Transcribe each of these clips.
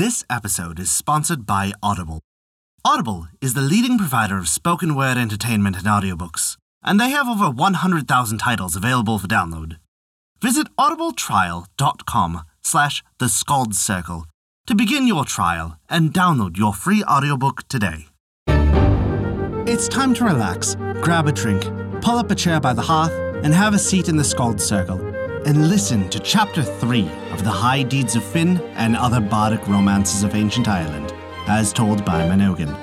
This episode is sponsored by Audible. Audible is the leading provider of spoken word entertainment and audiobooks, and they have over 100,000 titles available for download. Visit audibletrial.com slash the Skald Circle to begin your trial and download your free audiobook today. It's time to relax, grab a drink, pull up a chair by the hearth, and have a seat in the Skald Circle and listen to Chapter 3 of The High Deeds of Finn and Other Bardic Romances of Ancient Ireland, as told by Mynogan.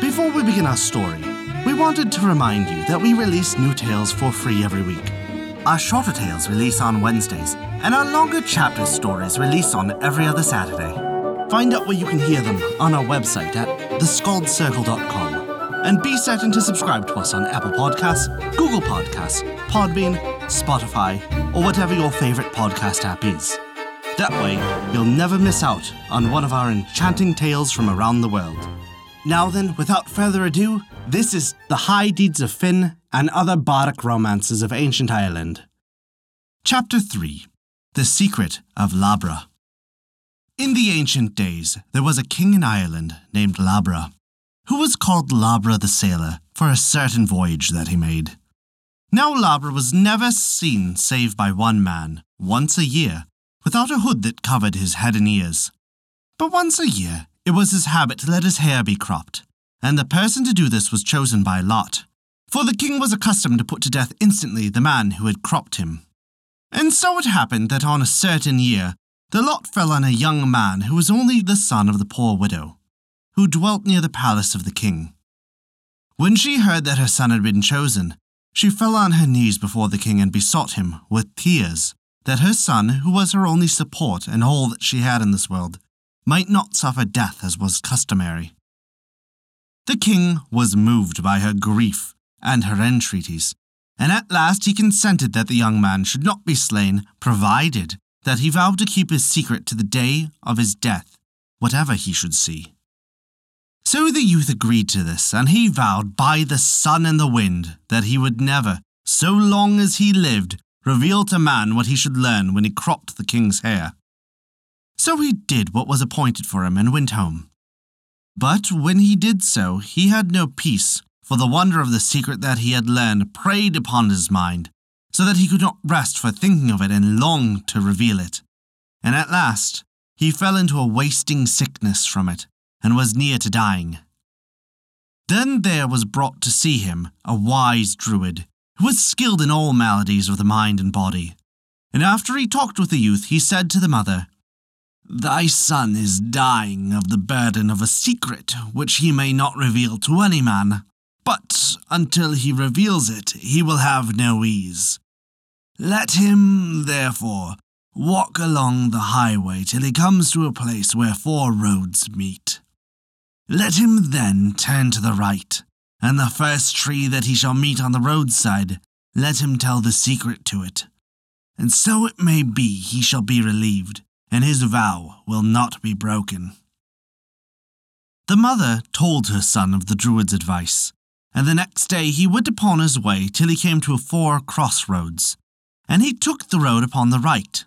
Before we begin our story, we wanted to remind you that we release new tales for free every week. Our shorter tales release on Wednesdays, and our longer chapter stories release on every other Saturday. Find out where you can hear them on our website at theskaldcircle.com. And be certain to subscribe to us on Apple Podcasts, Google Podcasts, Podbean, Spotify, or whatever your favorite podcast app is. That way, you'll never miss out on one of our enchanting tales from around the world. Now then, without further ado, this is The High Deeds of Finn and Other Bardic Romances of Ancient Ireland. Chapter 3 The Secret of Labra. In the ancient days, there was a king in Ireland named Labra who was called Labra the Sailor for a certain voyage that he made. Now Labra was never seen save by one man, once a year, without a hood that covered his head and ears. But once a year, it was his habit to let his hair be cropped, and the person to do this was chosen by lot, for the king was accustomed to put to death instantly the man who had cropped him. And so it happened that on a certain year, the lot fell on a young man who was only the son of the poor widow who dwelt near the palace of the king. When she heard that her son had been chosen, she fell on her knees before the king and besought him, with tears, that her son, who was her only support and all that she had in this world, might not suffer death as was customary. The king was moved by her grief and her entreaties, and at last he consented that the young man should not be slain, provided that he vowed to keep his secret to the day of his death, whatever he should see. So the youth agreed to this, and he vowed by the sun and the wind that he would never, so long as he lived, reveal to man what he should learn when he cropped the king's hair. So he did what was appointed for him and went home. But when he did so, he had no peace, for the wonder of the secret that he had learned preyed upon his mind, so that he could not rest for thinking of it and longed to reveal it. And at last, he fell into a wasting sickness from it and was near to dying. Then there was brought to see him a wise druid, who was skilled in all maladies of the mind and body. And after he talked with the youth, he said to the mother, Thy son is dying of the burden of a secret which he may not reveal to any man, but until he reveals it, he will have no ease. Let him, therefore, walk along the highway till he comes to a place where four roads meet. Let him then turn to the right, and the first tree that he shall meet on the roadside, let him tell the secret to it. And so it may be he shall be relieved, and his vow will not be broken. The mother told her son of the druid's advice, and the next day he went upon his way till he came to four crossroads, and he took the road upon the right.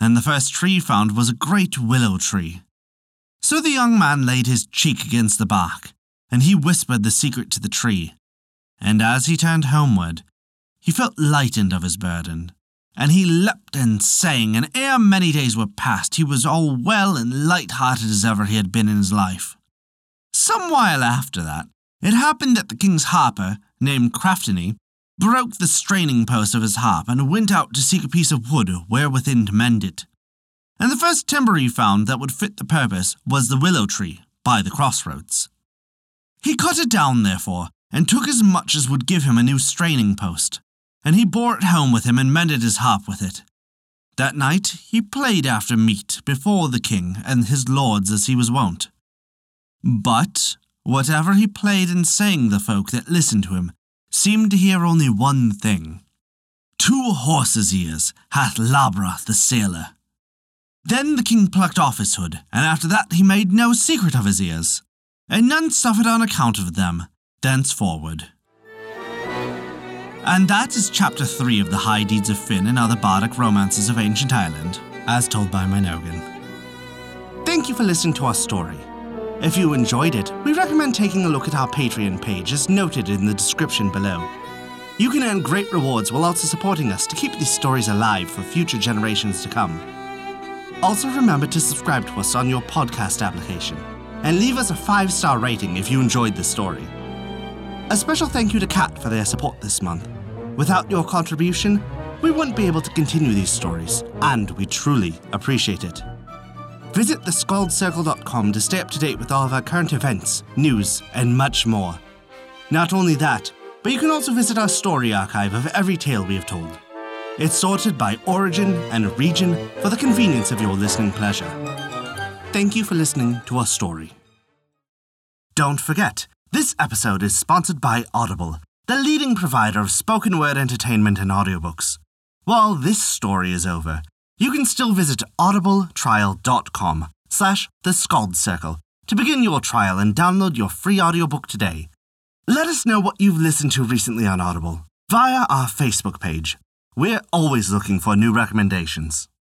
And the first tree found was a great willow tree, so the young man laid his cheek against the bark, and he whispered the secret to the tree. And as he turned homeward, he felt lightened of his burden, and he leapt and sang, and ere many days were past, he was all well and light-hearted as ever he had been in his life. Some while after that, it happened that the king's harper, named Craftiny, broke the straining post of his harp and went out to seek a piece of wood wherewithin to mend it and the first timber he found that would fit the purpose was the willow tree by the crossroads. He cut it down, therefore, and took as much as would give him a new straining post, and he bore it home with him and mended his harp with it. That night he played after meat before the king and his lords as he was wont. But whatever he played and sang, the folk that listened to him seemed to hear only one thing. Two horses' ears hath Labra the sailor. Then the king plucked off his hood, and after that he made no secret of his ears, and none suffered on account of them thenceforward. And that is chapter 3 of the High Deeds of Finn and Other Bardic Romances of Ancient Ireland, as told by Mynogan. Thank you for listening to our story. If you enjoyed it, we recommend taking a look at our Patreon page as noted in the description below. You can earn great rewards while also supporting us to keep these stories alive for future generations to come. Also, remember to subscribe to us on your podcast application and leave us a five star rating if you enjoyed the story. A special thank you to Kat for their support this month. Without your contribution, we wouldn't be able to continue these stories, and we truly appreciate it. Visit theskaldscircle.com to stay up to date with all of our current events, news, and much more. Not only that, but you can also visit our story archive of every tale we have told. It's sorted by origin and region for the convenience of your listening pleasure. Thank you for listening to our story. Don't forget, this episode is sponsored by Audible, the leading provider of spoken word entertainment and audiobooks. While this story is over, you can still visit audibletrial.com slash the Skald Circle to begin your trial and download your free audiobook today. Let us know what you've listened to recently on Audible via our Facebook page. We're always looking for new recommendations.